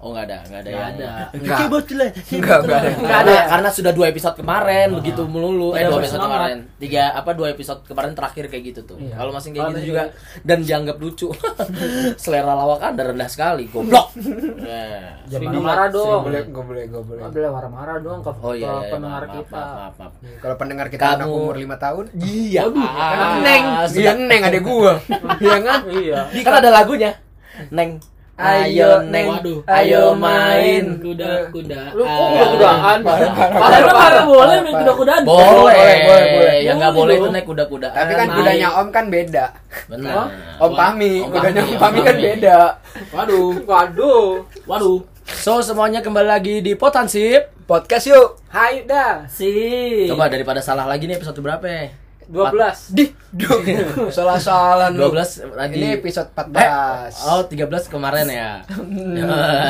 Oh nggak ada, nggak ada ya. ada. Enggak. Enggak, enggak ada. Nggak ada karena sudah dua episode kemarin begitu melulu. Eh dua episode kemarin, tiga apa dua episode kemarin terakhir kayak gitu tuh. Iya. Kalau masih kayak gitu juga dan dianggap lucu. Selera lawak anda rendah sekali, goblok. Nah. Jangan marah dong. Gak boleh, gak boleh, gak boleh. Nggak boleh marah-marah dong ke, Oh iya, ke iya, pendengar maaf, kita. Maaf, maaf, maaf. Kalau pendengar kita Kamu- anak umur 5 tahun, Iya. kan Neng, iya Neng ada gua. Iya kan? Iya. Kan ada lagunya. Neng. Ayo neng, Waduh. ayo main. Kuda, kuda. Lu kok Ah. kuda-kudaan? Kalau lu marah boleh main kuda-kudaan. Boleh, Boleh, boleh, boleh. Yang nggak Boleh boleh itu naik kuda-kuda. Tapi kan Naik. kudanya Om kan beda. Benar. Om Pami, Om kudanya Pami, Om Om Pami kan beda. Waduh. Waduh. Waduh. So semuanya kembali lagi di Potansip. Podcast yuk. Hai dah. Si. Coba daripada salah lagi nih episode berapa ya? 12. Di, duh, salah-salah lu. 12 lagi. Ini episode Eh, 14. oh 13 kemarin ya.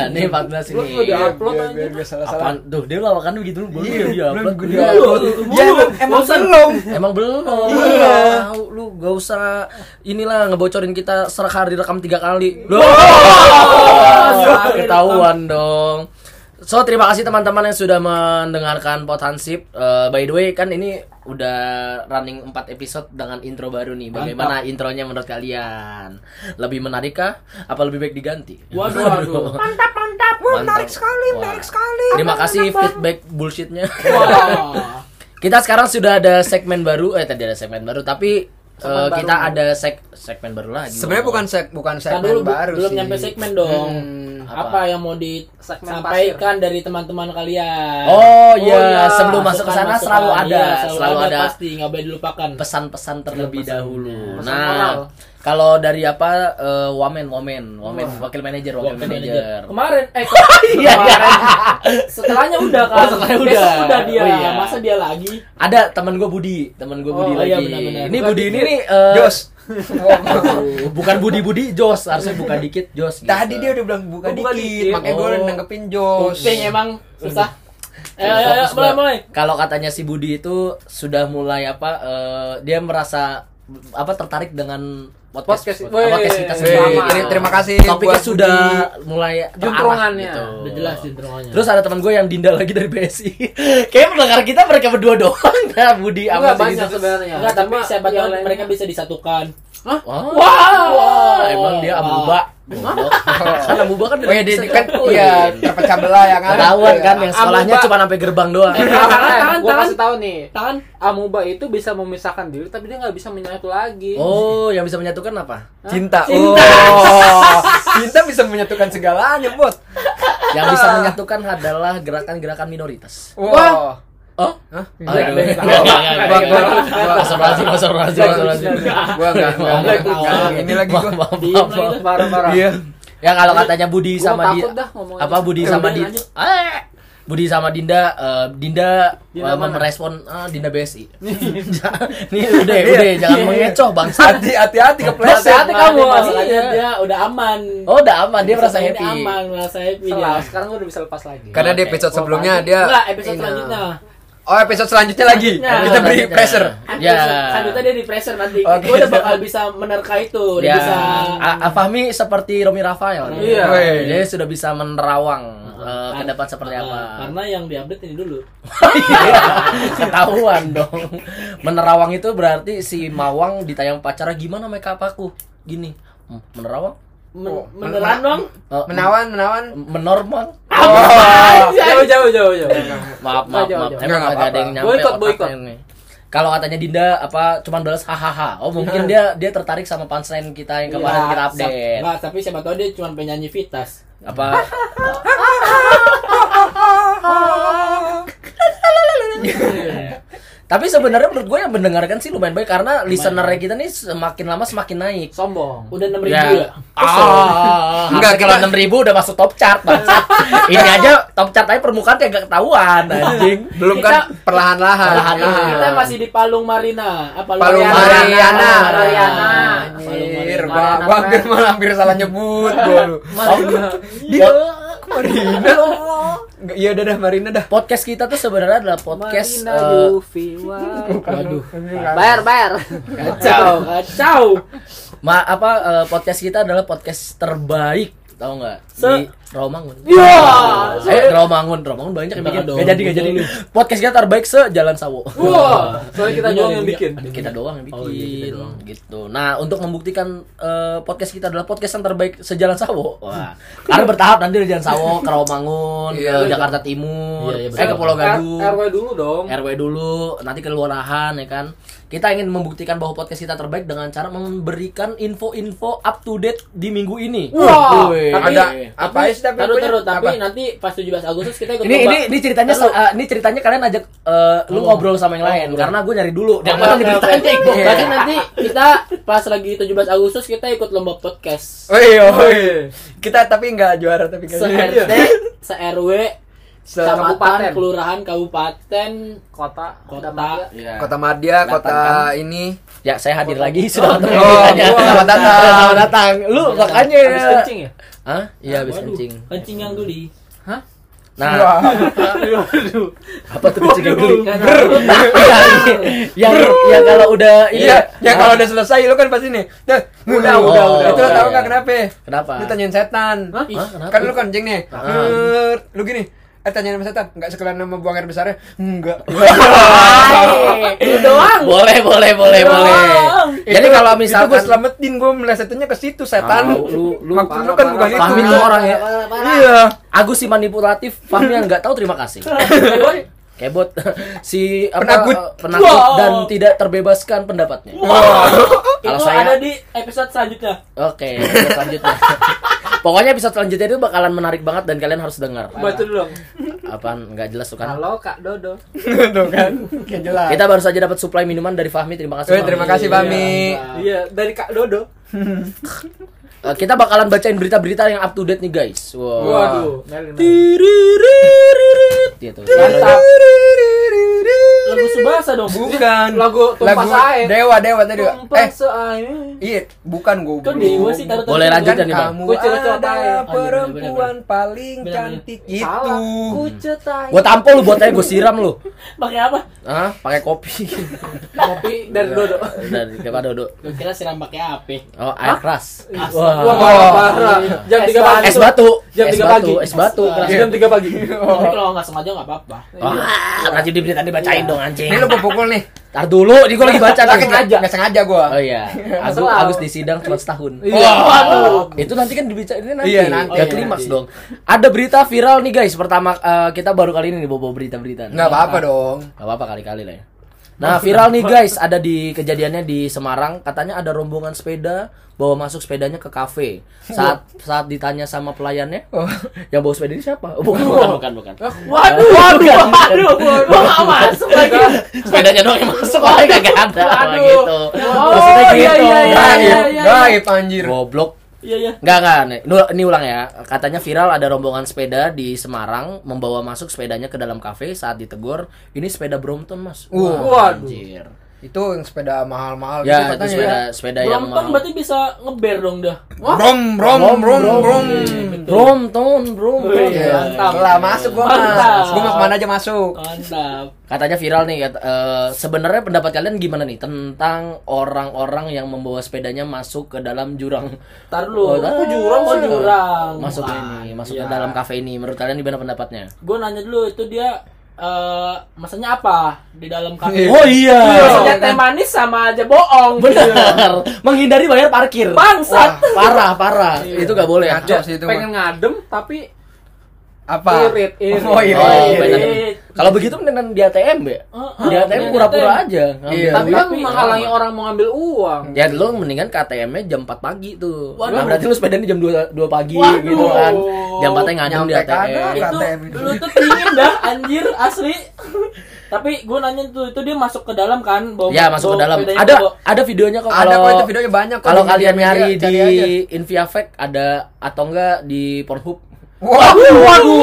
ini 14 Lu ini. udah upload aja. salah-salah. Apaan? Tuh, dia lawakan begitu belum Iya, dia belum upload. Iya. dia. Mulu. Ya emang, belum. Emang belum. Iya. Tahu, Lu gak usah inilah ngebocorin kita serak hari rekam tiga kali. Loh. Ketahuan dong. So terima kasih teman-teman yang sudah mendengarkan Potansip. Eh, by the way kan ini udah running 4 episode dengan intro baru nih. Bagaimana intronya menurut kalian? Lebih menarik kah? Apa lebih baik diganti? Waduh, waduh. Mantap, mantap. menarik sekali, Wah. menarik sekali. Terima kasih feedback bullshitnya. Wah. Kita sekarang sudah ada segmen baru, eh tadi ada segmen baru, tapi eh, Segmen baru. kita ada seg segmen baru lagi. Sebenarnya bukan seg bukan Kan segmen dulu baru belum sih. nyampe segmen dong. Hmm, apa? apa? yang mau disampaikan dari teman-teman kalian? Oh, iya, iya. sebelum masuk ke sana selalu ada, Iya, selalu ada pasti nggak boleh dilupakan. pesan-pesan terlebih dahulu. Pesan moral. Kalau dari apa eh, wamen, wamen, wamen, Wah. wakil manajer, wakil Wakil manajer. Kemarin, eh Iya, kemarin. Setelahnya udah kan. Oh, setelahnya Besok udah. udah dia. Oh, iya. Masa dia lagi? Ada teman gue Budi, teman gue Oh, Budi iya, lagi. benar-benar. Ini Bukan Budi ini dikit. nih eh, Jos. bukan Budi Budi Jos, harusnya bukan dikit Jos. gitu. Tadi dia udah bilang buka Oh, dikit, dikit. makanya gue Oh. nanggepin Jos. Kuping emang susah. Eh, ayo, mulai, mulai. Kalau katanya si Budi itu sudah mulai apa? eh, dia merasa apa tertarik dengan podcast Podcast. podcast, podcast kita sendiri. Terima kasih Topiknya buat sudah Budi. mulai terarah Juntrungannya. gitu. Udah jelas juntrungannya. Terus ada teman gue yang Dinda lagi dari BSI. Kayaknya pendengar kita mereka berdua doang. Nah, Budi sama Enggak si banyak sebenarnya. Enggak, tapi siapa tahu mereka bisa disatukan. Hah? Wah, Wow. wah, emang dia amuba. Kan amuba kan Oh iya, dia kan iya terpecah belah ya kan. Ketahuan kan yang sekolahnya cuma sampai gerbang doang. Eh, tangan, Gua tangan. kasih tahu nih, Tangan. amuba itu bisa memisahkan diri, tapi dia nggak bisa menyatu lagi. Oh, yang bisa menyatukan apa? Cinta. Cinta. Oh. Cinta bisa menyatukan segalanya, Bot. Yang bisa menyatukan adalah gerakan-gerakan minoritas. Wah. Oh? Hah? Enggak, enggak, Gua- enggak enggak Ini lagi gua. Parah-parah. Iya. Ya kalau katanya Budi sama dia apa. Budi Ya sama di eh Budi sama Dinda eh, Dinda, Dinda eh, mana? merespon ah, Dinda BSI. Nih udah udah jangan mengecoh bangsa. Hati hati-hati kepleset. Hati-hati kamu. Iya. Masalahnya dia udah aman. Oh udah aman dia merasa Masalahnya happy. dia aman, merasa happy dia. Salah, sekarang gua udah bisa lepas lagi. Karena di Oke. episode Oh, sebelumnya dia Enggak, episode Ini. selanjutnya. Oh, episode selanjutnya lagi. Selanjutnya. Kita beri Selanjutnya. pressure. Ya. Episode Selanjutnya dia di pressure nanti. Oke. Gua udah bakal bisa menerka itu. Ya, bisa. A- Afahmi seperti Romi Rafael. Iya. Weh. Dia sudah bisa menerawang eh, ke depan seperti Nah, apa. Karena yang diupdate ini dulu. Iya, ketahuan dong. Menerawang itu berarti si Mawang ditayang pacara gimana make up aku? Gini, "Hmm, menerawang? Men Oh, meneran men- dong. Eh, Menawan, menawan. menormal? Jauh jauh jauh jauh. Maaf, maaf, Jauh, maaf. jauh. Emang agak ada yang nyampe Boykot, boykot. ini. Kalau katanya Dinda apa cuman balas hahaha. Oh, mungkin dia dia tertarik sama punchline kita yang kemarin Iya, kita update. Enggak, tapi siapa tahu dia cuma penyanyi Vitas. Apa Tapi sebenarnya menurut gue yang mendengarkan sih lumayan baik karena listener kita nih semakin lama semakin naik. Sombong. Udah 6000 ya? Ah, Enggak, Enggak kalau kita- 6000 udah masuk top chart. Ini aja top chart aja permukaan kayak gak ketahuan anjing. Belum kan perlahan-lahan. Perlahan-lahan. Kita masih di Palung Marina. Apa Palung Mariana? Mariana. Mariana. Anjir, Mariana. hampir malah hampir salah nyebut gua lu. Oh, Dia Marina. Nggak, Iya udah dah Marina dah. Podcast kita tuh sebenarnya adalah podcast Marina Yufi, wah. Waduh. Bayar, bayar. Kacau, kacau. ma apa eh, podcast kita adalah podcast terbaik tahu nggak Se- di Rawamangun. Iya. Eh, Rawamangun, Rawamangun banyak yang bikin. dong. Gak jadi, gak jadi. Podcast kita terbaik se Jalan Sawo. Wah, soalnya kita Ini doang ada yang yang bikin. kita doang yang bikin Oh, iya, kita doang. gitu. Nah, untuk membuktikan eh, podcast kita adalah podcast yang terbaik sejalan Sawo. Wah. Karena bertahap nanti dari Jalan Sawo ke Rawamangun, Iya, ke iya. Jakarta Timur, Iya, iya, eh ke Pulau Gadung. RW dulu dong. RW dulu, nanti ke kelurahan ya kan. Kita ingin membuktikan bahwa podcast kita terbaik dengan cara memberikan info-info up to date di minggu ini. Wah, Ada apa tapi Taruh, taruh, tapi Apa? nanti pas 17 Agustus kita ikut ini lomba. ini ini ceritanya Taruh. eh, ini ceritanya kalian ajak eh, lu Oh. ngobrol sama yang Oh, lain ngobrol. karena gue nyari dulu. Dan mana ceritanya. Berarti nanti kita pas lagi 17 Agustus kita ikut lomba podcast. Oi, oi. Kita tapi nggak juara tapi Se RT, se RW, Se- kecamatan, kabupaten. kelurahan, kabupaten, Kota, kota. Iya. Kota Madya, Datang kota kan? ini. Ya, saya hadir lagi sudah ketemu Oh, ceritanya. selamat datang. Selamat datang. Lu makanya Habis kencing ya? Hah? Iya, habis kencing. Kencing yang geli. Hah? Nah. Waduh. apa tuh kencing yang geli? Yang yang kalau udah Iya, ya kalau udah selesai lu kan pasti nih. Dah, udah, Oh, udah, udah. Itu lo iya, tahu iya. nggak kenapa? Kenapa? Lu tanyain setan. Hah? Kan lu kencing nih. Lu gini. Eh tanyain sama setan, enggak sekalian nama buang air besarnya? Enggak. Itu doang. Boleh, boleh, boleh, boleh. Jadi kalau itu gue selamatin gue melesetinnya ke situ setan. Tahu, lu- lu Maksud lu kan bukan itu. Fahmi tuh orang ya. Iya. Agus si manipulatif, Fahmi yang nggak tahu terima kasih. Kebot si apa Penakut. eh, penakut Wow. dan tidak terbebaskan pendapatnya. Itu Kalau saya ada di episode selanjutnya. Oke, episode selanjutnya. Pokoknya episode selanjutnya itu bakalan menarik banget dan kalian harus dengar. Baca dulu dong. Apaan? Nggak jelas tuh kan? Halo Kak Dodo. Tuh kan. Kayak jelas. Kita baru saja dapat suplai minuman dari Fahmi. Terima Eh, kasih. Fahmi. terima kasih Fahmi. Iya, dari Kak Dodo. Eh, kita bakalan bacain berita-berita yang up to date nih guys. Wow. Waduh. Gitu. Mantap. Lagu Subasa dong. Bukan. Lagu Tumpah Sae. Dewa, Dewa tadi. Eh, iya, bukan gue. Kok Dewa sih taruh Boleh lanjut kan nih, Bang? Kamu Oh, iya, perempuan paling cantik itu. Gua tampol lu buat aja gua siram lu. Pakai apa? Hah? Pakai kopi. Kopi dari Dodo. Dari kepada Dodo. Gue kira siram pakai apa? Oh, air keras. Wah, parah, parah. Jam 3 pagi. Es batu. Jam es 3 batu, pagi. es batu. Iya. Jam 3 pagi. Tapi kalau nggak sengaja nggak apa-apa. Wah, nanti di berita dibacain dong anjing. Ini lu gua pukul nih. Tar dulu, ini gua lagi baca Nggak nih. sengaja. Nggak sengaja gua. Oh iya, Agus. Agus di sidang cuma setahun. Iya. Waduh. Itu nanti kan dibicarain nanti. Iya, nanti. Iya, klimaks dong. Ada berita viral nih guys. Pertama eh, kita baru kali ini nih bawa berita-berita. Nggak apa-apa dong. Gak apa-apa kali-kali lah ya. Nah viral nih guys, ada di kejadiannya di Semarang, katanya ada rombongan sepeda bawa masuk sepedanya ke kafe. Saat saat ditanya sama pelayannya, Oh. yang bawa sepeda ini siapa? Oh, bukan, bukan, bukan, bukan. Waduh, waduh, waduh, gua nggak masuk lagi. Sepedanya doang yang masuk, orang kagak ada Waduh. gitu. Oh, Maksudnya iya, gitu. iya, iya, iya, iya. gaib anjir. Goblok. Iya, iya. Enggak, enggak. Ini ulang ya. Katanya viral ada rombongan sepeda di Semarang membawa masuk sepedanya ke dalam kafe saat ditegur, ini sepeda Brompton, Mas. Uh. Wah, Waduh. anjir. Itu yang sepeda mahal-mahal Ya, gitu itu katanya. sepeda sepeda yang Brompton mahal. berarti bisa ngeber dong dah. Brom, brom, brom, brom. Brompton, Brompton. Iya, Mantap. lah masuk gua Mantap. mas. Gua mau ke mana aja masuk. Mantap. Katanya viral nih. eh, Sebenarnya pendapat kalian gimana nih tentang orang-orang yang membawa sepedanya masuk ke dalam jurang? Tar lu. Oh, Oh, jurang, oh jurang. Masuk ini, masuk iya. ke dalam kafe ini. Menurut kalian gimana pendapatnya? Gue nanya dulu itu dia eh masanya apa di dalam kafe? Oh iya. Maksudnya teh manis sama aja bohong. Benar. Menghindari bayar parkir. Bangsat. Wah, parah, parah. Itu gak boleh. Ngaco sih itu. mah. Pengen ngadem tapi Apa? Irit, irit. Oh, irit. Oh, Irit. benar. Kalau begitu mendingan di ATM, Be. Heeh. Di ATM Di pura-pura aja. ngambil Iya. tapi kan menghalangi orang mau ngambil uang. Ya lu mendingan ke ATM-nya jam 4 pagi tuh. Waduh. Nah, berarti lu sepedanya jam 2 2 pagi Waduh. gitu kan. Jam 4 ngadem di ATM. Itu ATM itu. lu tuh pingin dah anjir asli. Tapi gue nanya tuh itu dia masuk ke dalam kan bawa Ya, masuk ke bawa dalam. sepedanya Ada bawa- ada videonya kok Ada kalau kok itu videonya banyak kok Kalau di kalian nyari di aja. Inviafek ada atau enggak di Pornhub. Waduh, waduh.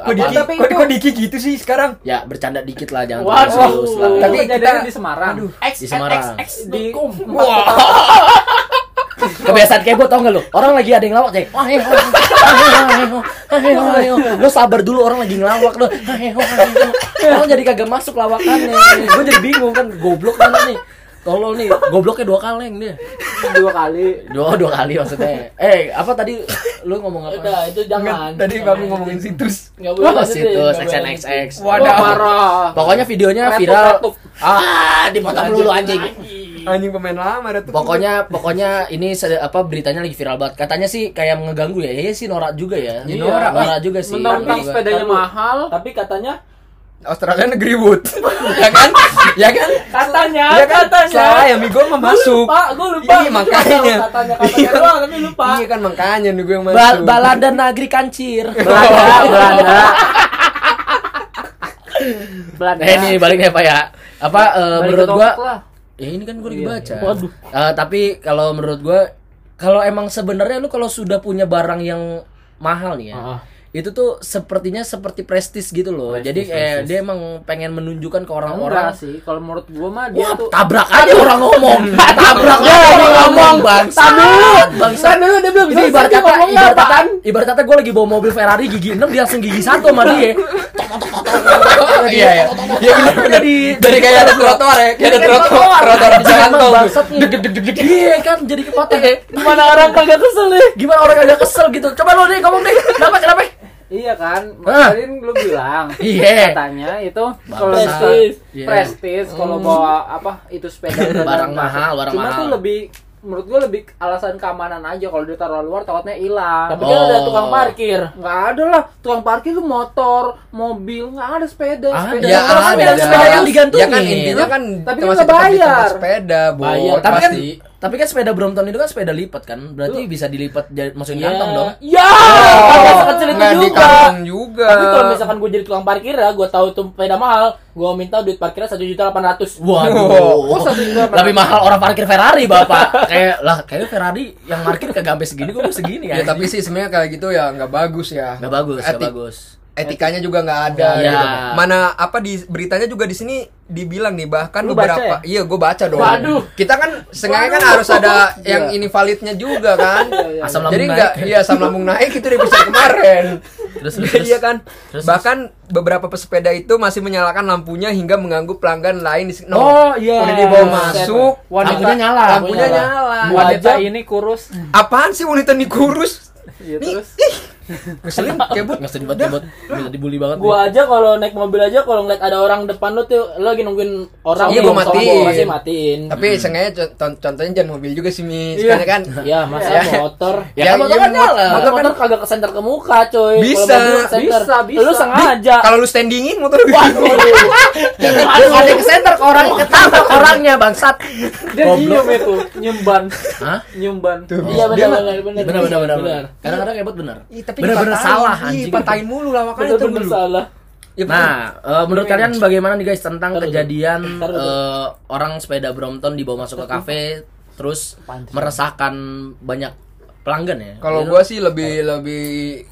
Kok? Diki, Tapi kok, itu- kok Diki gitu sih sekarang? Ya, bercanda dikit lah jangan Waduh. terlalu serius lah. Tapi kita- di Semarang. Aduh. X Di Semarang. X, X, Di com. Kebiasaan kebo tau gak lu? Orang lagi ada yang ngelawak cek. Wah, ayo, ayo, ayo, ayo, ayo. Lu sabar dulu orang lagi ngelawak lu. Ayo, ayo. Orang jadi kagak masuk lawakannya. Gue jadi bingung kan goblok kan nih. Tolol nih, gobloknya dua kaleng dia. dua kali Dua dua kali maksudnya. Eh, apa tadi lu ngomong apa? Udah, itu jangan. Tadi kami ngomongin situs. Enggak boleh lanjutin, situs nggak XNXX. Wadah. marah Pokoknya videonya Retup, viral. retup. Ah, dipotong dulu anjing. Anjing pemain lama ada tuh. Pokoknya pokoknya ini apa beritanya lagi viral banget. Katanya sih kayak ngeganggu ya. Iya sih norak juga ya. Iya, norak, norak. norak juga sih. mentang-mentang juga. sepedanya mahal Tapi katanya Australia negeri wood. ya kan? Ya kan? katanya Ya kan? katanya Saya Migo mah masuk. Lupa, gue lupa. Iya, makanya. Katanya katanya doang tapi lupa. Iya kan makanya nih gue yang Ba- masuk. balada Nagri Kancir. Belanda Belanda Belanda Eh ini balik nih Pak ya. Apa eh, Balik menurut lah. Ya ini kan gue lagi Iya. baca. Waduh. Eh, tapi kalau menurut gua kalau emang sebenarnya lu kalau sudah punya barang yang mahal nih ya. Ah. Itu tuh sepertinya seperti prestis gitu loh. Jadi kayak dia emang pengen menunjukkan ke orang-orang sih kalau menurut gua mah dia Wah, tuh tabrak aja orang ngomong. tabrak aja orang ngomong, bangsa. Bangsa. dulu dia belum Ini ibarat kata, ibarat kata, ibarat kata gue lagi bawa mobil Ferrari gigi 6 dia langsung gigi satu sama dia. Iya ya. Iya benar Dari kayak ada trotoar ya, kayak ada trotoar, trotoar. di jalan tol. Iya kan jadi kepotong. Gimana orang kagak kesel nih? Gimana orang agak kesel gitu. Coba lu deh ngomong deh. Kenapa kenapa? Iya kan, tadi lu bilang Iya. katanya itu kalau prestis, Iya. prestis kalau bawa apa itu sepeda Barang mahal, barang Cuma mahal. tuh lebih menurut gua lebih alasan keamanan aja kalau ditaruh luar takutnya hilang. Tapi kan Oh. ada tukang parkir. Nggak ada lah, tukang parkir tuh motor, mobil, nggak ada sepeda. Ada. sepeda. Ya kan ada sepeda yang digantungin. Ya kan intinya kan Tapi kan di bayar. sepeda, Bu. Bayar, Tapi kan Pasti. Tapi kan sepeda Brompton itu kan sepeda lipat kan. Berarti bisa dilipat jadi masukin kantong dong. Ya, Oh, kagak sekecil itu di juga. kantong juga. Tapi kalau misalkan gue jadi tukang parkir ya, gue tahu itu sepeda mahal, gue minta duit parkirnya satu juta delapan ratus. Waduh. Oh, Lebih mahal orang parkir Ferrari, Bapak. kayak lah, kayak Ferrari yang parkir kagak sampai segini kok segini Ya ya. tapi sih sebenarnya kayak gitu ya nggak bagus ya. Nggak bagus, nggak bagus. Etikanya juga nggak ada. Iya. gitu. Mana apa di beritanya juga di sini dibilang nih bahkan Lu baca beberapa iya gue baca dong. Waduh. Kita kan sengaja kan harus ada yang ini validnya juga kan. Asam lambung Jadi naik. nggak iya asam lambung naik itu dari episode kemarin. Terus, terus, terus. Iya kan. Terus, Bahkan beberapa pesepeda itu masih menyalakan lampunya hingga mengganggu pelanggan lain di sini. No. Oh, iya. Udah dibawa masuk, Wanita- Lampunya nyala. lampunya nyala. Wanita Wajah. ini kurus. Apaan sih wanita ini kurus? Iya Nih, terus. ih. Ngeselin kebut. Nggak sedih banget, buat minta dibully banget. Gue aja kalau naik mobil aja kalau ngeliat ada orang depan lu tuh lu lagi nungguin orang Iya, nih, gua matiin. gua masih matiin. Tapi sengaja co- con- contohnya jangan mobil juga sih Mi. Iya. Sekarang kan Iya, masa Ya. motor. Ya, Ya, kan motor iya, kan nyala. Motor, motor kagak kesenter ke muka, coy. Bisa, kesenter. bisa, bisa. Lu sengaja. kalau lu standingin motor Waduh. Ada yang center ke orang ketabrak orangnya bangsat. Dia nyium itu, nyemban. Tuh. Iya benar benar benar. Bener bener. Kadang-kadang kebot bener. Ih, tapi Bener-bener salah Ih, anjing. patahin mulu lah makanya Bener tuh bener salah. Ya. Nah, eh, menurut kalian bagaimana nih guys tentang Taruh, kejadian taruh, taruh. eh, orang sepeda Brompton dibawa masuk ke kafe terus meresahkan banyak pelanggan ya? Kalau Itu gua sih lebih lebih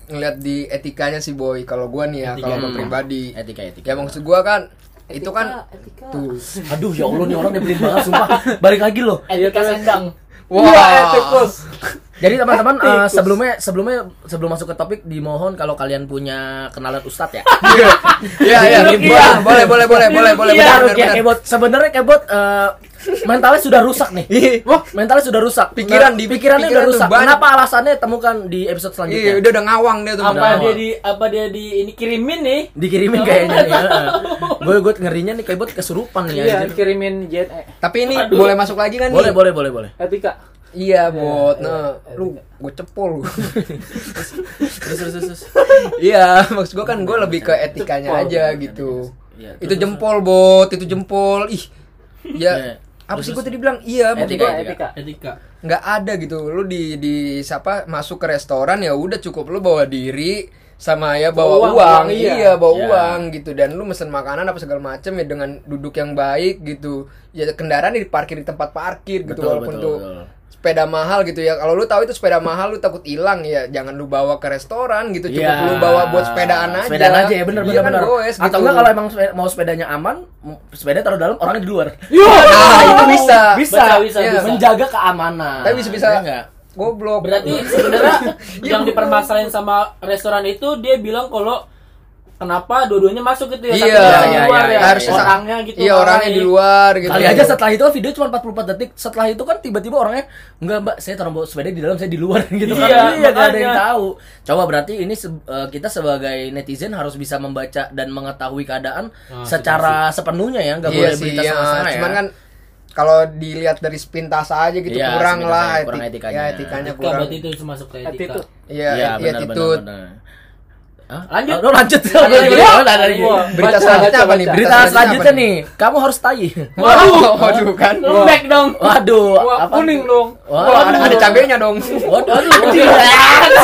ngeliat di etikanya sih boy. Kalau gua nih ya, Etika. kalau gua Hmm. pribadi. etika etika. Ya maksud gua kan itu kan etika. tuh. Aduh ya Allah nih orang nyebelin banget sumpah. Balik lagi loh. Etika sendang. Wah. Iya, etikus. Jadi teman-teman eh, Tikus. sebelumnya sebelumnya sebelum masuk ke topik dimohon kalau kalian punya kenalan ustadz ya. Iya iya. Iya. Boleh boleh boleh boleh boleh Iya, benar. Kebot. Sebenarnya Kebot eh, mentalnya sudah rusak nih. Ih, Wah, mentalnya sudah rusak. Pikiran Nah, di- pikirannya pikiran udah rusak. banyak. Kenapa alasannya temukan di episode Iya, selanjutnya. udah udah ngawang dia tuh. Apa Benar. dia di apa dia di ini kirimin nih? Dikirimin kayaknya nih. Gue gue ngerinya nih Kebot kesurupan nih Iya, anjir. kirimin jet Tapi ini boleh masuk lagi kan Boleh, nih? boleh, boleh, boleh. etika. Iya, bot. Nah, lu gue cepol lu. Terus terus terus. Iya, maksud gua kan gua lebih ke etikanya aja gitu. Iya, itu jempol, bot, itu jempol. Ih. Iya. Ya, apa sih gua terus. tadi bilang? Iya, maksud Etika, gua etika. Etika. nggak ada gitu. Lu di di siapa masuk ke restoran ya udah cukup lu bawa diri sama ya bawa uang, uang, iya. iya bawa Iya. uang gitu dan lu mesen makanan apa segala macem ya dengan duduk yang baik gitu ya kendaraan diparkir di tempat parkir gitu Betul, walaupun betul, tuh betul. Sepeda mahal gitu ya. Kalau lu tahu itu sepeda mahal lu takut hilang ya, jangan lu bawa ke restoran gitu. Cukup Iya. lu bawa buat sepedaan aja. Sepedaan aja ya bener Iya bener kan, bener. goes, Atau gitu. enggak kalau emang sepeda- mau sepedanya aman, m- sepeda taruh dalam, orangnya di luar. Nah, itu bisa. Bisa, Bisa, bisa, bisa. menjaga keamanan. Tapi bisa bisa nggak? goblok. Berarti sebenarnya Iya, yang dipermasalahin sama restoran itu dia bilang kalau kenapa dua-duanya masuk gitu ya Iya, tapi iya, luar iya, ya iya, harusnya sa- orangnya gitu Iya, orangnya di luar gitu. Kali aja setelah itu video cuma 44 detik. Setelah itu kan tiba-tiba orangnya enggak, Mbak, saya taruh sepeda di dalam, saya di luar gitu kan. Iya, Iya, nggak ada yang tahu. Coba berarti ini se- eh, kita sebagai netizen harus bisa membaca dan mengetahui keadaan Nah, secara sepenuhnya ya, nggak Iya boleh sih, berita iya. setengah-setengah ya. Cuman kan kalau dilihat dari sepintas aja gitu Iya, kurang lah aja, kurang etik- etikanya. ya, etikanya Etika, kurang. berarti itu masuk ke etika. Iya, Iya, iya, benar benar. Hah? Lanjut. Oh, lanjut. Berita selanjutnya apa nih? Berita selanjutnya nih, kamu harus tai. Waduh, waduh kan. lembek dong Waduh, apa? kuning dong. Wah, ada, cabenya dong. Waduh,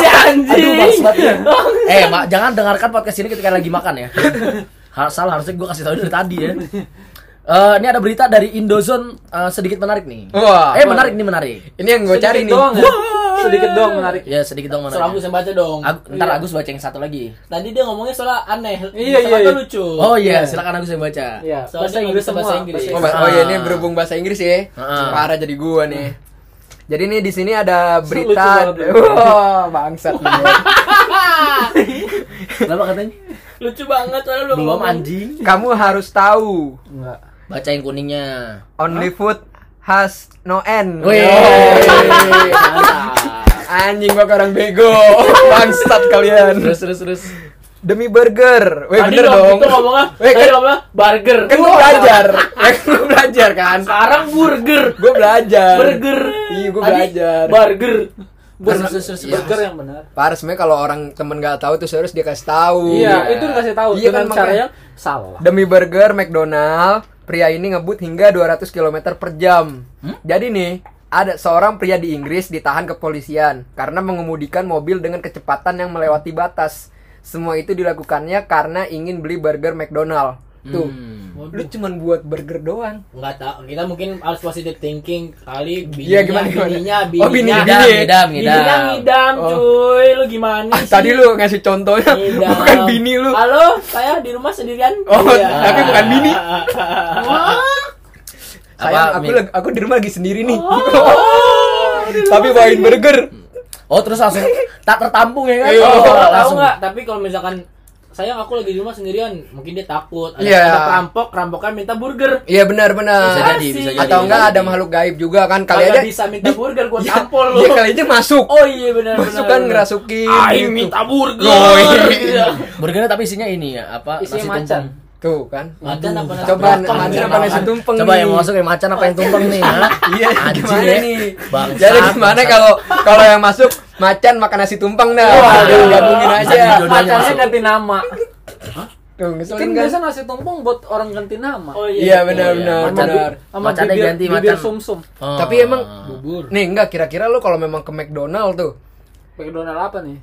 si anjing Aduh. Eh, Mak, jangan dengarkan podcast ini ketika lagi makan ya. Salah harusnya gue kasih tahu dari tadi ya. Eh, ini ada berita dari Indozone eh, sedikit menarik nih. Wah. eh menarik nih menarik. Ini yang gue cari nih. doang ya. Sedikit doang menarik. Ya sedikit dong Soal Agus menarik. yang baca dong Ag- ntar Iya. Agus baca yang satu lagi. tadi dia ngomongnya soal aneh Iya, Sama iya, iya. lucu Oh iya, Iya. silakan Agus yang baca. Iya, Soalnya bahasa Inggris semua. bahasa Inggris. Oh, oh iya ini berhubung bahasa Inggris ya. Ah. Parah jadi gua nih. Jadi nih di sini ada Lucu berita. banget. Wah, bangsat. Kenapa katanya? lucu banget soalnya belum Belum anjing. Kamu harus tahu, Enggak. Baca yang kuningnya. only food has no end. Wih. Anjing gua orang bego. Bangsat kalian. Terus terus terus. Demi burger. Weh Tadi bener dong, itu ngomongnya Weh tadi kan, ngomongnya burger kan gua belajar. Ya kan gua belajar kan. sekarang burger Gua belajar. burger Iya, gua Tadi belajar. burger Terus terus terus. Iya. Burger yang benar. Parah sebenarnya kalau orang temen gak tahu tuh harus dia kasih tahu. Iya, itu dikasih tahu Iya dengan kan, cara yang salah. Demi burger McDonald, pria ini ngebut hingga 200 km per jam. Hmm? Jadi nih, ada seorang pria di Inggris ditahan kepolisian karena mengemudikan mobil dengan kecepatan yang melewati batas. Semua itu dilakukannya karena ingin beli burger McDonald. Tuh, Hmm. lu cuman buat burger doang. nggak tahu kita mungkin harus positive thinking kali Iya, bininya gimana, gimana? bininya Oh, bini, bininya bini. Ngidam, ngidam, bininya ngidam. ngidam Oh. cuy lu gimana Ah, sih tadi lu ngasih contohnya Ngidam. bukan bini lu. halo saya di rumah sendirian Oh, Iya. tapi bukan bini. Sayang, Apa, aku Mi? lag- aku di rumah lagi sendiri nih. Oh, tapi bawain burger. Oh terus langsung tak tertampung ya kan? Iya. Oh, tahu langsung. nggak tapi kalau misalkan sayang aku lagi di rumah sendirian mungkin dia takut ada, Iya. ada perampok perampokan minta burger Iya benar-benar. Bisa jadi, bisa jadi. Atau enggak ada makhluk gaib juga kan kali aja bisa minta burger gua Iya, tampol lu Iya kali aja masuk. oh iya benar masuk benar, kan benar. ngerasukin. Aing gitu. minta burger Oh, iya. Iya. Burgernya tapi isinya ini ya apa? Isinya nasi macan. tumpeng. Tuh kan. Macan apa nasi Coba macan apa nasi tumpeng Coba nih? yang masuk yang macan apa yang tumpeng nih? Iya, Anjing gimana ya. nih? Jadi gimana kalau kalau yang masuk macan makan nasi tumpeng dah. Waduh. gabungin aja. Macan Macannya ganti nama. Tuh, Kan kan? biasa nasi tumpeng buat orang ganti nama. oh Iya betul, benar iya. benar Macan. benar. Sama Macannya bibir, ganti bibir macan. sumsum. Oh. Tapi emang bubur nih enggak kira-kira lu kalau memang ke McDonald tuh McDonald apa nih?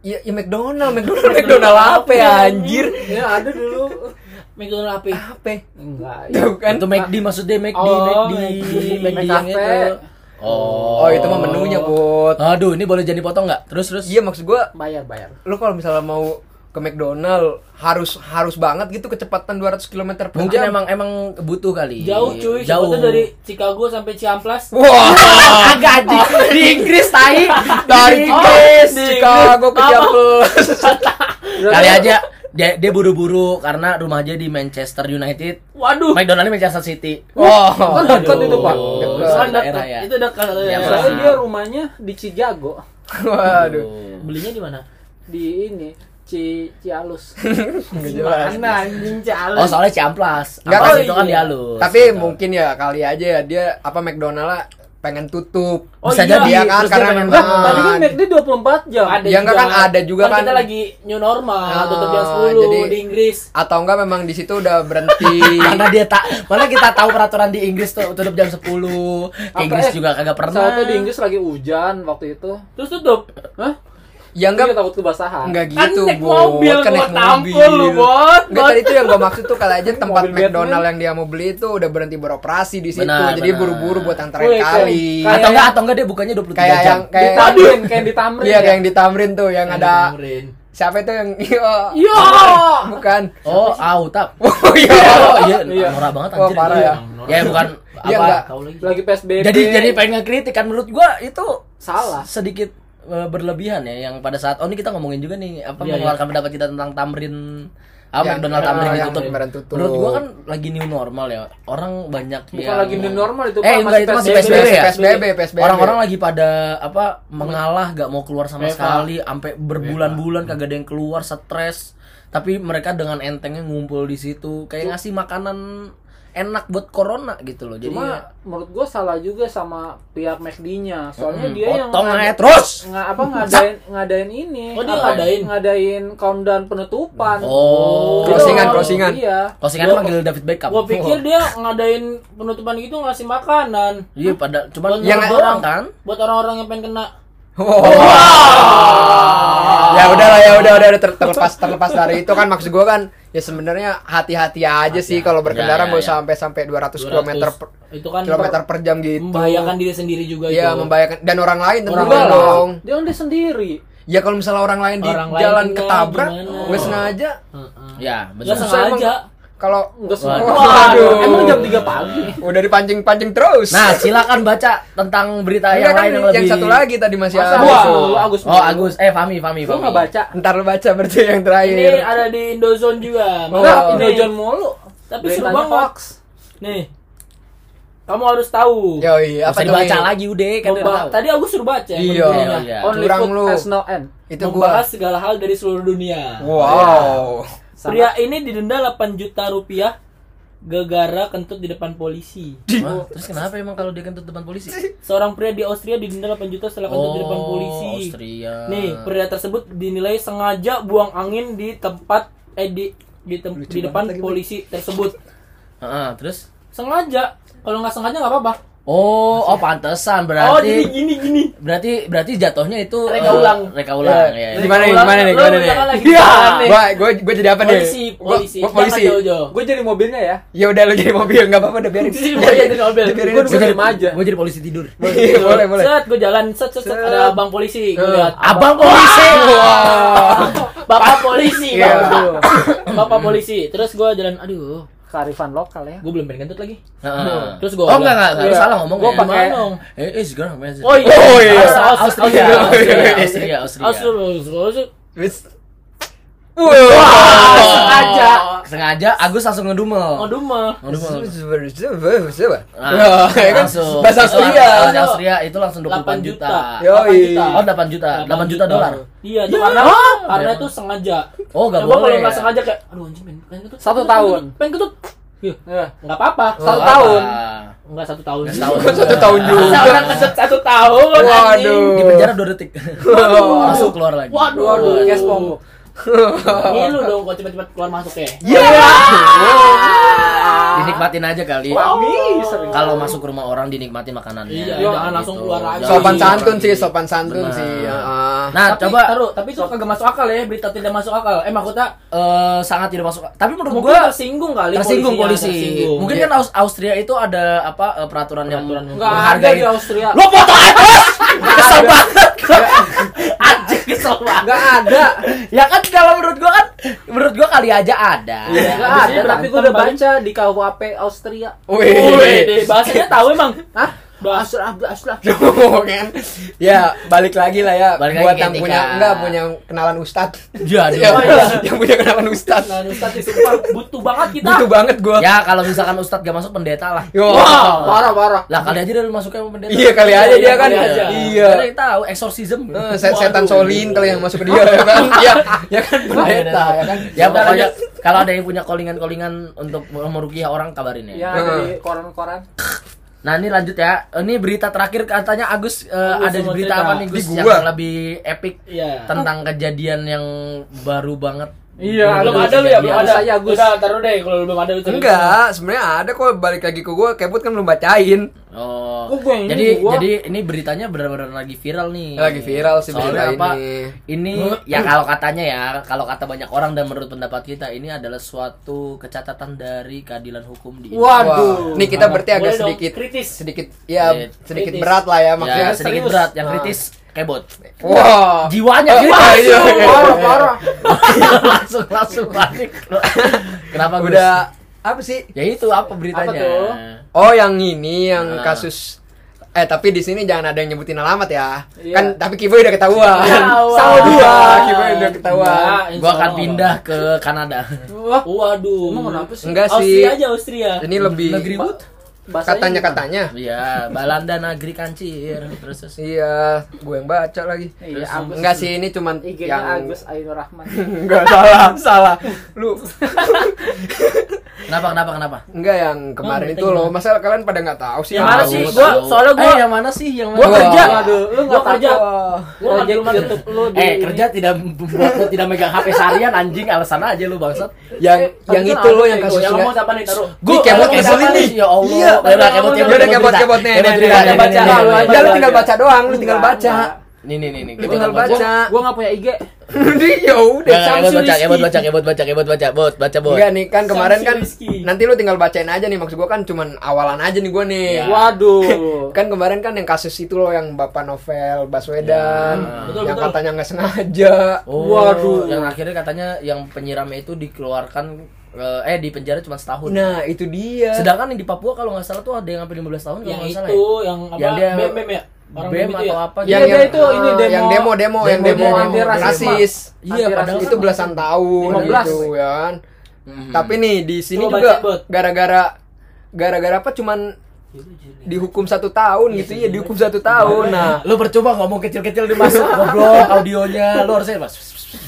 Ya, ya McDonald, McDonald, McDonald apa ya anjir? Ya ada dulu. McDonald apa Apa? Enggak. Tuh kan. itu McD maksudnya McD, Oh, McD, McD. McD itu. Oh. Oh, itu mah menunya, Bot. Aduh, ini boleh jadi potong nggak? Terus terus. Iya maksud gua Bayar, bayar. lu kalau misalnya mau ke McDonald harus harus banget gitu kecepatan 200 km per Mungkin jam. emang emang butuh kali. jauh cuy Jauh. dari Chicago sampai Ciamplas Wah, Agak anjing. di Inggris tai. dari Oh, Inggris, Chicago ke. Ciamplas. Kali aja dia, dia buru-buru karena rumahnya di Manchester United. waduh McDonald's Manchester City. Wah, Kan dekat itu, Pak. Dekat. Kan Daerah dekat. ya. itu dekat ya. Saya dia rumahnya di Cijago. Waduh. belinya di mana Di ini Ci Cialus. Mana anjing Cialis Oh, soalnya Ciamplas. Nggak, Amplas oh itu kan iya. dihalus. Tapi Gitu. mungkin ya kali aja ya dia apa McDonald pengen tutup. Oh, Bisa iya. jadi Iya kan terus karena memang tadi kan McD 24 jam. ada Ya, enggak kan, ada juga kan. kita lagi new normal Ah, tutup jam 10 jadi- di Inggris atau enggak memang di situ udah berhenti. Mana dia tak mana kita tahu peraturan di Inggris tuh tutup jam 10. Apa, Inggris eh, juga kagak pernah. Saat itu di Inggris lagi hujan waktu itu. terus tutup Hah? Ya enggak Iya, takut kebasahan. enggak Kan gitu, naik Bot. mobil, Kan naik tampol lu, Bot. Enggak tadi itu yang gua maksud tuh kali aja tempat Mobil. McDonald yang dia mau beli itu udah berhenti beroperasi di situ. Benar, Jadi buru-buru buat Wih, antarin kayak- kali. kayak- atau enggak atau enggak dia bukannya 23 Kayak jam. yang kayak Ditamrin, kayak ditamrin. Iya, ya. kayak yang di Tamrin tuh yang ada siapa itu yang oh, Iya. bukan. Oh, Autap. Oh iya. Oh iya, Iya. norak banget anjir. parah Iya. ya. Ya bukan Iya, apa. lagi. Lagi PSBB. Jadi jadi pengen ngekritik kan menurut gua itu salah. sedikit berlebihan ya yang pada saat oh ini kita ngomongin juga nih apa Iya, mengeluarkan pendapat kita tentang Tamrin apa Yang- McDonald oh, Tamrin yang ditutup. kemarin tutup. Menurut gua kan lagi new normal ya. Orang banyak Bukan yang lagi new normal itu, Eh, Pak, enggak itu masih PSBB. PSBB ya. PSBB, PSBB. Orang-orang lagi pada apa mengalah gak mau keluar sama Eva. sekali sampai berbulan-bulan kagak ada yang keluar stres tapi mereka dengan entengnya ngumpul di situ kayak ngasih makanan enak buat corona gitu loh jadi Cuma menurut gua salah juga sama pihak McD-nya. Soalnya Hmm, dia yang potong ngada- aja terus nggak apa ngadain ngadain ini. Oh, dia Apa? ngadain? ngadain countdown penutupan. Oh. Jadi Crossingan, orang- crossingan. Iya. Manggil David Beckham Gua pikir dia ngadain penutupan gitu ngasih makanan. iya pada cuman Buat yang orang- kan Buat orang-orang yang pengen kena Oh. Ya udah lah ya udah udah udah ter- terlepas terlepas dari itu kan maksud gua kan ya sebenarnya hati-hati aja sih kalau berkendara Ya, ya, nggak ya. usah sampai sampai 200 km 200. per, itu kan kilometer per jam gitu. membahayakan diri sendiri juga Iya, itu. membahayakan dan orang lain tentu Orang lain. dong. Dia kan dia sendiri. Ya kalau misalnya orang lain di Orang lain jalan kena ketabrak nggak sengaja Heeh. ya Nggak betul sengaja. Kalau Enggak semua. Waduh. Emang jam 3 pagi. udah dipancing-pancing terus. nah silakan baca tentang berita Enggak yang kan lain yang yang lebih satu lagi tadi masih Masa ada. Agus Agus oh. Agus eh Fami Fami Fami nggak baca? Ntar lu baca berarti yang Ini terakhir. ada di Indozone juga. Oh. Enggak, Ini- Indojon mulu. Tapi seru banget. Nih. Kamu harus tahu. Yo iya, apa dibaca lagi udah kan udah Memba- tahu. Tadi aku suruh baca. Iya. Oh, iya. Only food lu. has no end. Itu Membahas gua. segala hal dari seluruh dunia. Wow. Pria ini didenda 8 juta rupiah gegara kentut di depan polisi. Hah? terus kenapa emang kalau dia kentut depan polisi Seorang pria di Austria didenda 8 juta setelah kentut di depan polisi. Oh, Austria Nih, pria tersebut dinilai sengaja buang angin di tempat eh di di, tem- Lucu di depan lagi, polisi tersebut. Heeh, terus Sengaja. Kalau nggak sengaja nggak apa-apa. Oh, oh pantesan oh, berarti jadi gini gini. berarti berarti jatuhnya itu Reka eh, ulang. Reka ulang Ya, ya. Gimana nih, gimana nih, gimana nih? Iya. nih. Gua gua gua jadi apa nih? Polisi, Gua- polisi. Gua polisi. jauh-jauh. Gue jadi mobilnya ya. Ya udah lu jadi mobil enggak apa-apa udah biarin. Gua jadi mobil. Biarin Gua aja. Gua diem aja. Gue jadi polisi tidur. Iya, boleh, boleh. Set, gue jalan, set, set, set, ada abang polisi, lihat. Abang polisi. Bapak polisi, Iya. bapak. bapak polisi. Terus gue jalan, aduh, Kearifan lokal ya. gue belum pengen kentut lagi. Heeh. Terus gua Oh enggak enggak, enggak, lu Iya. salah ngomong. Gua ya. pakai- dong? Eh, eh, segera men. Oh iya, Oh, iya. Austria, Austria, Austria, Austria, Austria, Austria. Austria. Wah, sengaja. Sengaja Agus langsung ngedumel. Mah. Ngedumel. Nah, Nah, ya kan langsung. bahasa Itu Austria. Bahasa Austria itu langsung 28 8 juta. juta. Yoi. 8 juta. Oh, 8 juta. 8 juta dolar. Iya, itu karena karena itu sengaja. Oh, enggak Coba kalau boleh. nggak sengaja kayak, aduh anjing pengen ketut. Satu tahun. Pengen ketut. Iya, Ya. nggak apa-apa. Oh, Satu apa? tahun. Enggak satu tahun. Nggak setahun. Satu tahun juga. Orang keset satu tahun. Waduh. Di penjara 2 detik. Masuk keluar lagi. Waduh. Waduh, kayak SpongeBob. Ngilu dong kalau cepet-cepet keluar masuk ya. Iya. Dinikmatin aja kali. Kalau masuk ke rumah orang dinikmatin makanannya. Iya, Gitu. jangan langsung keluar aja. Sopan Jangan santun sih, sopan santun sih. heeh. Nah, tapi, coba taruh, tapi itu kagak masuk akal ya, berita tidak masuk akal. Eh maksudnya eh, sangat tidak masuk. Tapi menurut mungkin gua tersinggung kali tersinggung polisinya, polisi. tersinggung. Mungkin Iya. kan Aus- Austria itu ada apa eh, peraturan, yang Peraturan. Enggak ada menghargai. di Austria. Lo foto aja. Kesel banget. Anjing kesel banget. Enggak ada. Ya kan kalau menurut gua kan menurut gua kali aja ada. Enggak Abis ada, tapi berantem udah baca di KUHP Austria. Wih. bahasanya tahu emang. Hah? Austria, Austria. Tuh, kan. Ya, balik lagi lah ya Balik lagi buat yang punya enggak punya kenalan ustad. Jadi. Ya, Oh, iya. yang punya kenalan ustad. Nah, Ustaz itu butuh banget kita. Butuh banget gua. Ya kalau misalkan Ustadz gak masuk pendeta lah. Yo. Wah, parah parah. Lah kali aja dia masuknya sama pendeta. Iya kali aja Iya, dia kan. kali aja. Iya. Ada yang tahu exorcism. Eh, se- setan solin kali yang masuk ke dia ya kan. Ya, ya kan pendeta ya kan. Ya pokoknya kalau ada yang punya callingan-callingan untuk merukiah orang kabarin ya. Ya ada di koran-koran. Nah ini lanjut ya. Ini berita terakhir katanya Agus, eh, Agus ada berita cerita. apa nih Gus Di yang lebih epic Iya. tentang kejadian yang baru banget. Iya, Belum ada lu ya, belum Iya, ada. saya, Agus. Udah, taruh deh kalau belum ada lu cerita. Enggak, sebenarnya ada kok balik lagi ke gua. Kebut kan belum bacain. Oh. Oh, gua yang ini jadi gua. jadi ini beritanya benar-benar lagi viral nih. Lagi viral sih Soalnya berita apa? ini. Ini ya kalau katanya ya, kalau kata banyak orang dan menurut pendapat kita ini adalah suatu kecatatan dari keadilan hukum di Indonesia. Waduh. Nih kita berarti agak sedikit kritis. sedikit ya Kritis. sedikit berat lah ya Ya, maksudnya. sedikit serius. berat, yang kritis kebot. Wah. Jiwanya Oh, kritis. iya, iya, iya. Parah, parah. langsung langsung panik. Kenapa Gus? Udah apa sih? Ya itu apa beritanya? Apa tuh? Oh, yang ini yang Nah. kasus Eh tapi di sini jangan ada yang nyebutin alamat ya. Iya. Kan tapi Kiboy udah ketahuan. Ketahuan. Sama dua, Kiboy udah ketahuan. Insya Gua akan pindah ke Kanada. Wah, Waduh. Emang kenapa sih? Enggak Austria sih. aja Austria. Ini lebih Negeri Bud. Bahasanya katanya gimana? katanya. Iya, Balanda Nagri Kancir. Terus terus. Iya, gue yang baca lagi. Iya, Agus. Enggak sih ini cuman IG-nya yang Agus Ainur Rahman. Enggak salah, salah. Lu Kenapa kenapa kenapa? enggak yang kemarin Oh, itu loh. Masa kalian pada nggak tahu sih? Yang mana sih? Gua soalnya gua Eh, yang mana sih? Yang mana? gua kerja. Waduh, lu Gua enggak kerja. Gua rumah YouTube lu di Eh, kerja tidak membuat lo tidak megang HP seharian anjing alasan aja lu bangsat. Yang Eh, yang itu loh yang kayak kasus Yang ngomong siapa nih? Taruh. Nih, kebot ngeselin nih. Ya Allah. Iya. Ya udah kebot udah kebot kebot nih. Kebot nih, baca. lu lu tinggal baca doang, lu tinggal baca. Nih nih nih nih. Lu tinggal baca. Gua enggak punya IG. Dia ya udah Samsu baca, Rizky. kebot baca, kebot baca, kebot baca, bot, baca bot. Enggak nih kan kemarin kan nanti lu tinggal bacain aja nih maksud gua kan cuman awalan aja nih gua nih. Ya. Waduh. Kan kemarin kan yang kasus itu loh yang Bapak Novel Baswedan Ya. Betul, yang betul. katanya nggak sengaja. Oh, Waduh. Yang akhirnya katanya yang penyiramnya itu dikeluarkan eh, eh di penjara cuma setahun. Nah, itu dia. Sedangkan yang di Papua kalau nggak salah tuh ada yang sampai 15 tahun kalau Yang nggak salah itu, ya. yang apa? Yang dia BEM BEM ya? Orang BEM atau ya? apa yang, Iya, yang dia itu ini demo- yang demo demo yang demo demo, anti rasis. Iya, padahal itu belasan tahun 15. gitu kan. Mhm. Tapi nih di sini Coba juga gara-gara gara-gara apa cuman dihukum satu tahun gitu ya dihukum satu tahun. Nah, lu percuma ngomong kecil-kecil dimasuk goblok audionya lu harusnya mas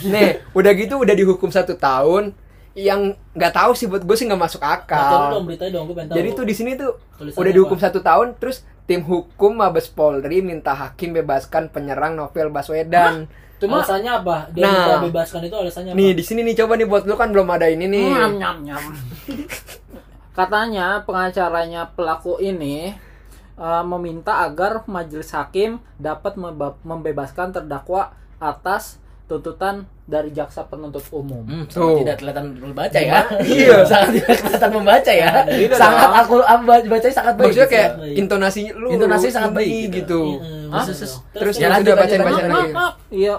nih udah gitu udah dihukum satu tahun yang nggak tahu sih buat gue sih nggak masuk Baca akal. dong beritanya dong, gue pengen tahu. Jadi tuh di sini tuh Tulisannya udah dihukum apa? satu tahun, terus tim hukum Mabes Polri minta hakim bebaskan penyerang Novel Baswedan. Cuma alasannya apa? Dia Nah. minta bebaskan itu alasannya apa? Nih di sini nih coba nih buat lu kan belum ada ini nih. Nyam nyam nyam. Katanya pengacaranya pelaku ini eh, meminta agar majelis hakim dapat membebaskan terdakwa atas tuntutan dari jaksa penuntut umum. hmm, sangat tidak kelihatan membaca ya Iya. sangat tidak kelihatan membaca ya Tidak sangat dong. aku bacanya sangat baik Maksudnya kayak baik. intonasi lu Intonasi sangat baik gitu. gitu. Iya, Hah? betul. Terus, Terus Ya, sudah bacain Maaf, lagi. Iya.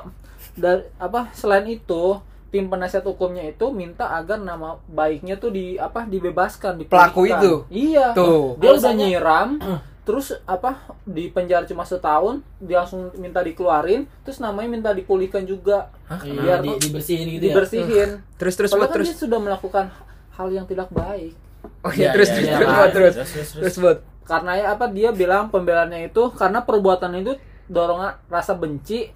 Dari apa selain itu tim penasihat hukumnya itu minta agar nama baiknya tuh di apa dibebaskan Pelaku dipulihkan. itu? Iya. Tuh. Dia udah nyiram terus apa di penjara cuma setahun dia langsung minta dikeluarin terus namanya minta dipulihkan juga Hah, Iya, biar di, dibersihin gitu ya. dibersihin Terus terus Padahal buat kan terus. dia sudah melakukan hal yang tidak baik Oh Iya, iya terus iya, terus iya. terus buat terus. terus, terus, terus. Terus buat. karena ya apa dia bilang pembelaannya itu karena perbuatan itu dorongan rasa benci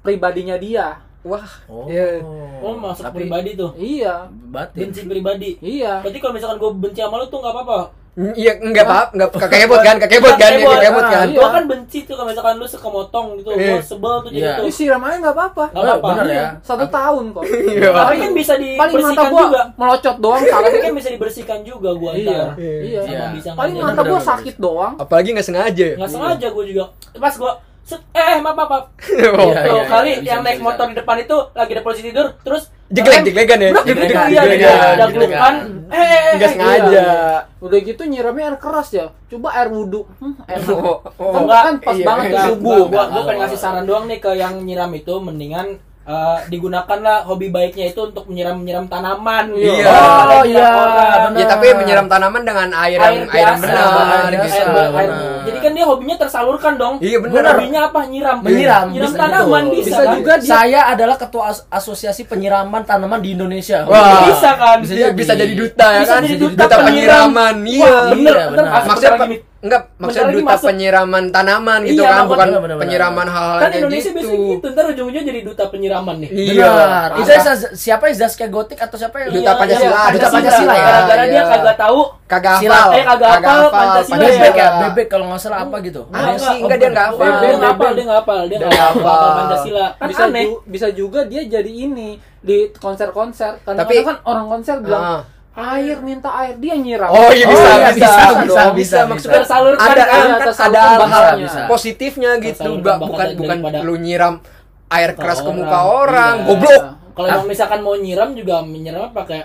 pribadinya dia Wah. oh Iya. Oh, masuk Tapi- pribadi tuh. iya batin Benci pribadi. iya Berarti kalau misalkan gue benci sama lu tuh nggak apa-apa. Iya enggak apa enggak kekebot kan kekebot kan ya kekebot kan. Iya. Gue kan benci tuh kalau misalkan lu suka motong gitu. Gue Iya. sebel tuh jadi Iya. Ini siram aja nggak apa-apa Nggak apa-apa. bener ya satu tahun kok Iya. Tapi kan bisa paling mata dibersihkan gua juga. melocot doang Tapi kan bisa dibersihkan juga gua iya ntar. iya Iya. Paling mata gua sakit doang Apalagi nggak sengaja. Nggak sengaja gue juga. Pas gua eh maaf maaf, maaf. Oh. Iya, Tuh iya, kali bisa, yang naik bisa. motor di depan itu lagi ada polisi tidur terus Jeglek jeglekan ya. Gitu Jeglekan, iya jeglekan. Eh, eh, eh, Nggak eh, sengaja. udah gitu nyiramnya air keras ya coba air wudhu hmm, enak Oh, oh. kan, Enggak, kan pas iya, banget iya. di Enggak, subuh gua, gua, pengen ngasih saran doang nih ke yang nyiram itu mendingan eh, digunakanlah hobi baiknya itu untuk menyiram-menyiram tanaman. Iya. Oh, iya. Ya tapi menyiram tanaman dengan air yang air yang benar air gitu. biasa, air- benar. air- Jadi kan dia hobinya tersalurkan dong. Iya, benar. Hobinya apa? Nyiram. Menyiram, Nyiram bisa tanaman gitu. bisa, Bisa kan? juga dia saya adalah ketua as- asosiasi penyiraman tanaman di Indonesia Wah. Bisa kan? Bisa, bisa jadi duta ya Bisa kan? jadi duta, duta penyiram. penyiraman. Iya. Iya, benar. Maksudnya. Enggak maksudnya duta masuk. penyiraman tanaman gitu Iya, kan, bukan benar, benar. penyiraman hal-hal Kan Indonesia gitu. biasanya gitu, ntar ujung-ujungnya jadi duta penyiraman nih. Iya. Benar. Itu Zaz- siapa ya Zaskia Gotik atau siapa yang Duta Iya, Pancasila, iya, Duta Pancasila ya. Gara-gara dia Iya. kagak tahu kagak hafal. eh, kagak hafal Pancasila ya. Bebek ya, bebek kalau nggak salah apa gitu. Ah, sih, enggak, dia nggak hafal. Dia nggak Bebek. hafal, dia nggak hafal, dia Dia nggak nggak hafal. Pancasila. Kan bisa aneh. ju- bisa juga dia jadi ini di konser-konser Tapi- kadang-kadang kan orang konser bilang Ah. Air minta air dia nyiram Oh iya Oh, bisa, iya, bisa, bisa, bisa, bisa, bisa, bisa. Maksudnya Tersalurkan ada kan? kan, Tersalurkan ada hal bahannya. Bisa. positifnya gitu, Mbak. bukan bukan lu nyiram air keras ke muka orang, Iya. goblok. Kalau misalkan mau nyiram juga menyiramnya pakai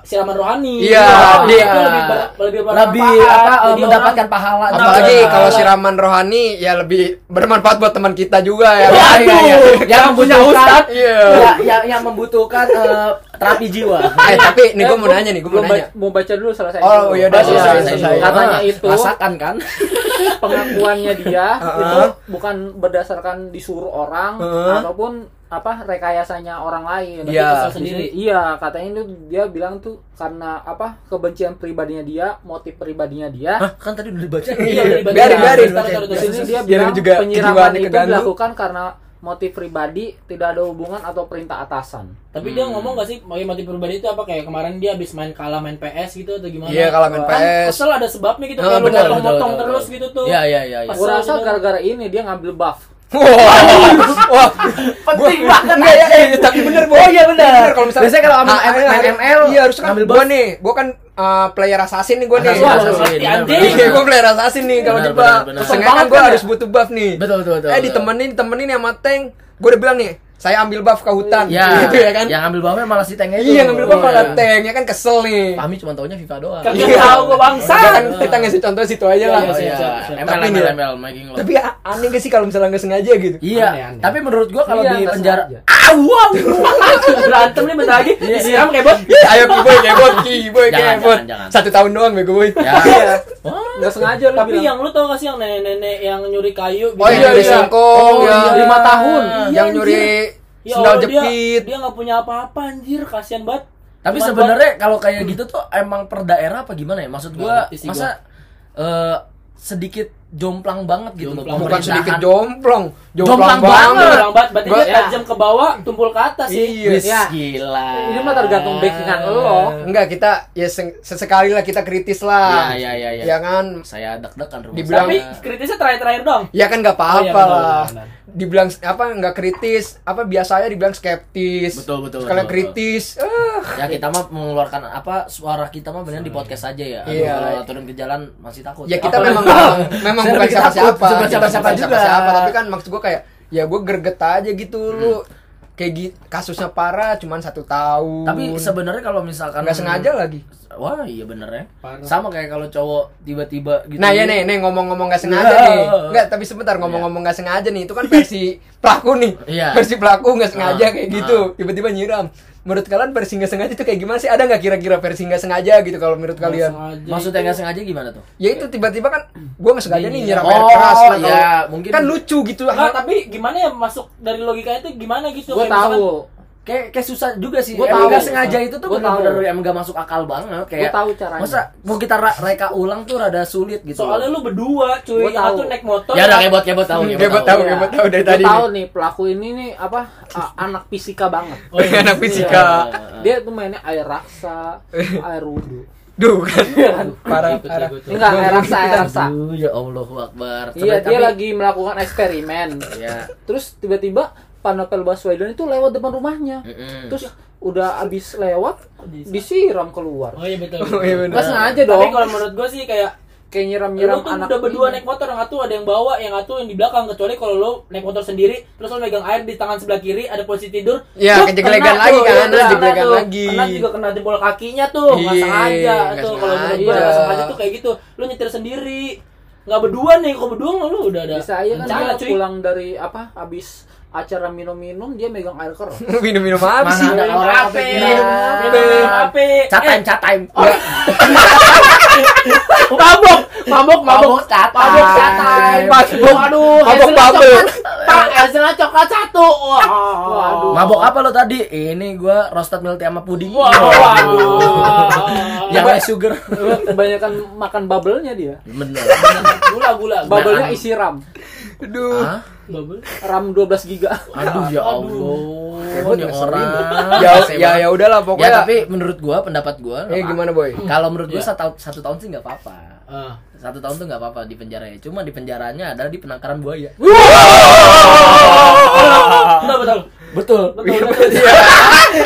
siraman rohani. Iya, Oh, dia- itu lebih ber, lebih lebih apa eh, Jadi mendapatkan orang- pahala Apalagi Betul. kalau siraman rohani ya lebih bermanfaat buat teman kita juga ya. Iya, iya, iya. yang membutuhkan Iya. ya, yang yang membutuhkan eh, terapi jiwa Eh tapi nih gue mau nanya nih, gue mau nanya. mau baca dulu selesai Oh, iya, udah, Oh, selesai, iya, iya. katanya Ah, itu rasakan kan pengakuannya dia Heeh. itu bukan berdasarkan disuruh orang ataupun apa rekayasanya orang lain. Iya. Kesel sendiri. Iya, katanya itu dia bilang tuh karena apa kebencian pribadinya dia, motif pribadinya dia. Hah, kan tadi udah dibaca Iya, dibaca. Biarin, biarin. Taruh, taruh, Di sini dia bilang juga penyiraman itu keganggu. dilakukan karena motif pribadi, tidak ada hubungan atau perintah atasan. Tapi dia ngomong gak sih mau motif pribadi itu apa kayak kemarin dia habis main kalah main PS gitu atau gimana? Iya kalau main Kan PS. kesel ada sebabnya gitu Ah, kayak lu motong-motong terus betul. gitu tuh. Iya iya iya. iya. Kesel rasa gitu. gara-gara ini dia ngambil buff. Wah, wah, Penting banget. Enggak ya, eh, tapi bener. Oh, iya, bener. Kalau misalnya Biasanya kalau main M- main iya. ML, iya harus kan ngambil gua nih, gua kan uh, player assassin nih gua nih. Assassin, Wah, anjing. Iya, gua player assassin nih kalau. Seenggaknya Banget kan gua kan ya? harus butuh buff nih. Betul betul betul. Eh ditemenin, temenin sama tank. Gua udah bilang nih, saya ambil buff ke hutan. Ya, Gitu ya kan? Yang ambil bawahnya malah si Tengnya itu. Iya, ngambil buff malah Iya. tank. Ya kan kesel nih. Fahmi cuma taunya FIFA doang. Iya. tahu gua bangsa. Ya kan kita ngasih contoh situ aja lah. Oh iya. ML Tapi ML ML making love. Tapi aneh gak sih kalau misalnya nggak sengaja gitu? Iya, Aneh, aneh. tapi menurut gua kalau Iya, di penjara ah wow. Berantem nih bentar lagi Iya. disiram kayak bot. Iya, ayo kiboy, kebot, kiboy, kebot. Satu tahun doang bego boy. Ya. Iya. Nggak sengaja lu Tapi yang lu tau gak sih yang nenek-nenek yang nyuri kayu Oh iya, di singkong, Oh, yang iya. lima tahun. Iya, yang nyuri Ya sendal Allah, jepit. dia gak punya apa-apa anjir, kasihan banget. Tapi sebenarnya kalau kayak gitu tuh emang per daerah apa gimana ya? Maksud gua Nggak ngerti sih masa eh, sedikit jomplang banget gitu loh Jomplang. Bukan pemerintahan. sedikit jomplang, Jomplang jomplang, banget. banget. Orang banget, berarti Gua- dia tajam ke bawah, tumpul ke atas sih. Iya. Wis, Ya. gila. Ini mah tergantung backingan lo. Enggak, kita ya se- sesekali lah kita kritis lah. Iya, iya, iya, iya. Ya kan? Saya deg-degan rumah Dibilang- Tapi kritisnya terakhir-terakhir dong. Ya kan nggak Oh, iya, apa-apa lah. benar, benar. Dibilang apa nggak kritis, apa biasanya dibilang skeptis. Betul, betul, Sekalian betul, kritis. Ah. Ya kita mah mengeluarkan apa suara kita mah benar di podcast aja ya. Aduh, Iya. Kalau turun ke jalan masih takut. Ya kita Apalagi- memang memang, memang Saya bukan siapa-siapa. bukan siapa-siapa juga. siapa-siapa, tapi kan maksud gua kayak ya gue greget aja gitu lu. Kayak gi- kasusnya parah cuman satu tahun. Tapi sebenarnya kalau misalkan nggak sengaja lagi. Wah, iya bener ya. Parah. Sama kayak kalau cowok tiba-tiba gitu. Nah ya nih, nih ngomong-ngomong nggak sengaja Iya. nih. Nggak, tapi sebentar ngomong-ngomong nggak sengaja nih. Itu kan versi pelaku nih. Iya. Versi pelaku nggak sengaja Ah, kayak gitu. Tiba-tiba nyiram. Menurut kalian versi nggak sengaja itu kayak gimana sih? Ada nggak kira-kira versi nggak sengaja gitu kalau menurut kalian? Sengaja Maksudnya itu- nggak sengaja gimana tuh? Ya itu tiba-tiba kan gue nggak sengaja nih nyiram Oh, air keras. lah, iya, kalau- mungkin- kan lucu gitu. Nggak, tapi gimana ya masuk dari logikanya itu gimana gitu? Gue misalkan- tahu. Kayak kayak susah juga sih. Gua Emang tahu. nggak sengaja itu tuh Gua benar-benar tahu. emang nggak masuk akal banget kayak. Gua tahu caranya. Masa mau kita ra- reka ulang tuh rada sulit gitu. Soalnya lu berdua cuy, Gua yang tahu. satu naik motor. Ya udah kebot kebot tahu. Kebot tahu, Iya. kebot tahu dari tadi tahu nih pelaku ini nih apa anak fisika banget. Oh, iya. Anak fisika. Dia tuh mainnya air raksa, air wudhu. Duh kan. Parah, Ikut, parah. ikut. Enggak, air raksa, air raksa. Aduh, ya Allahu Akbar. Iya, dia lagi melakukan eksperimen. Ya. Terus tiba-tiba Pak Novel Baswedan itu lewat depan rumahnya. Mm-mm. Terus udah abis lewat disiram keluar. Oh iya betul. Oh, iya benar. Nggak sengaja Tapi dong. kalau menurut gua sih kayak Kayak nyiram-nyiram tuh anak udah berdua ini. naik motor, yang satu ada yang bawa, yang satu yang di belakang. Kecuali kalau lu naik motor sendiri, terus lu megang air di tangan sebelah kiri, ada posisi tidur. Ya, Tuh, kejeglegan kena lagi kan, iya, jeglegan tuh. lagi. Kena juga kena jempol kakinya tuh, nggak Iya, sengaja tuh. Kalau menurut gua sengaja. nggak sengaja tuh kayak gitu. Lu nyetir sendiri, nggak berdua nih, kalau berdua lu udah ada. Bisa aja kan pulang dari apa abis acara minum-minum dia megang air keras. Minum-minum apa Mana sih? ada Minum orang apa? Minum apa? Chat time, Eh, chat time. mabok, mabok, mabok, Mabok cat time. mabok cat time. Mabok. Waduh, Mabok coklat. Pak, hasilnya coklat satu. Waduh. Mabok apa lo tadi? Ini gua roasted milk tea sama puding. Waduh. Yang high sugar. Kebanyakan makan bubble-nya dia. Bener. Gula, gula. Bubble-nya Nah, isi RAM. Aduh. Hah? Bubble. RAM 12 giga. Aduh ya Aduh. Allah. Ini ngeselin. orang. Ya ya ya udahlah Ya pokoknya. tapi menurut gua pendapat gua Eh apa-apa. gimana boy? Kalau menurut gua Iya. satu, satu tahun sih nggak apa-apa. Ah. Satu tahun tuh nggak apa-apa di penjara ya. Cuma di penjaranya adalah di penangkaran buaya. Betul, betul. Betul. Betul, betul. Iya.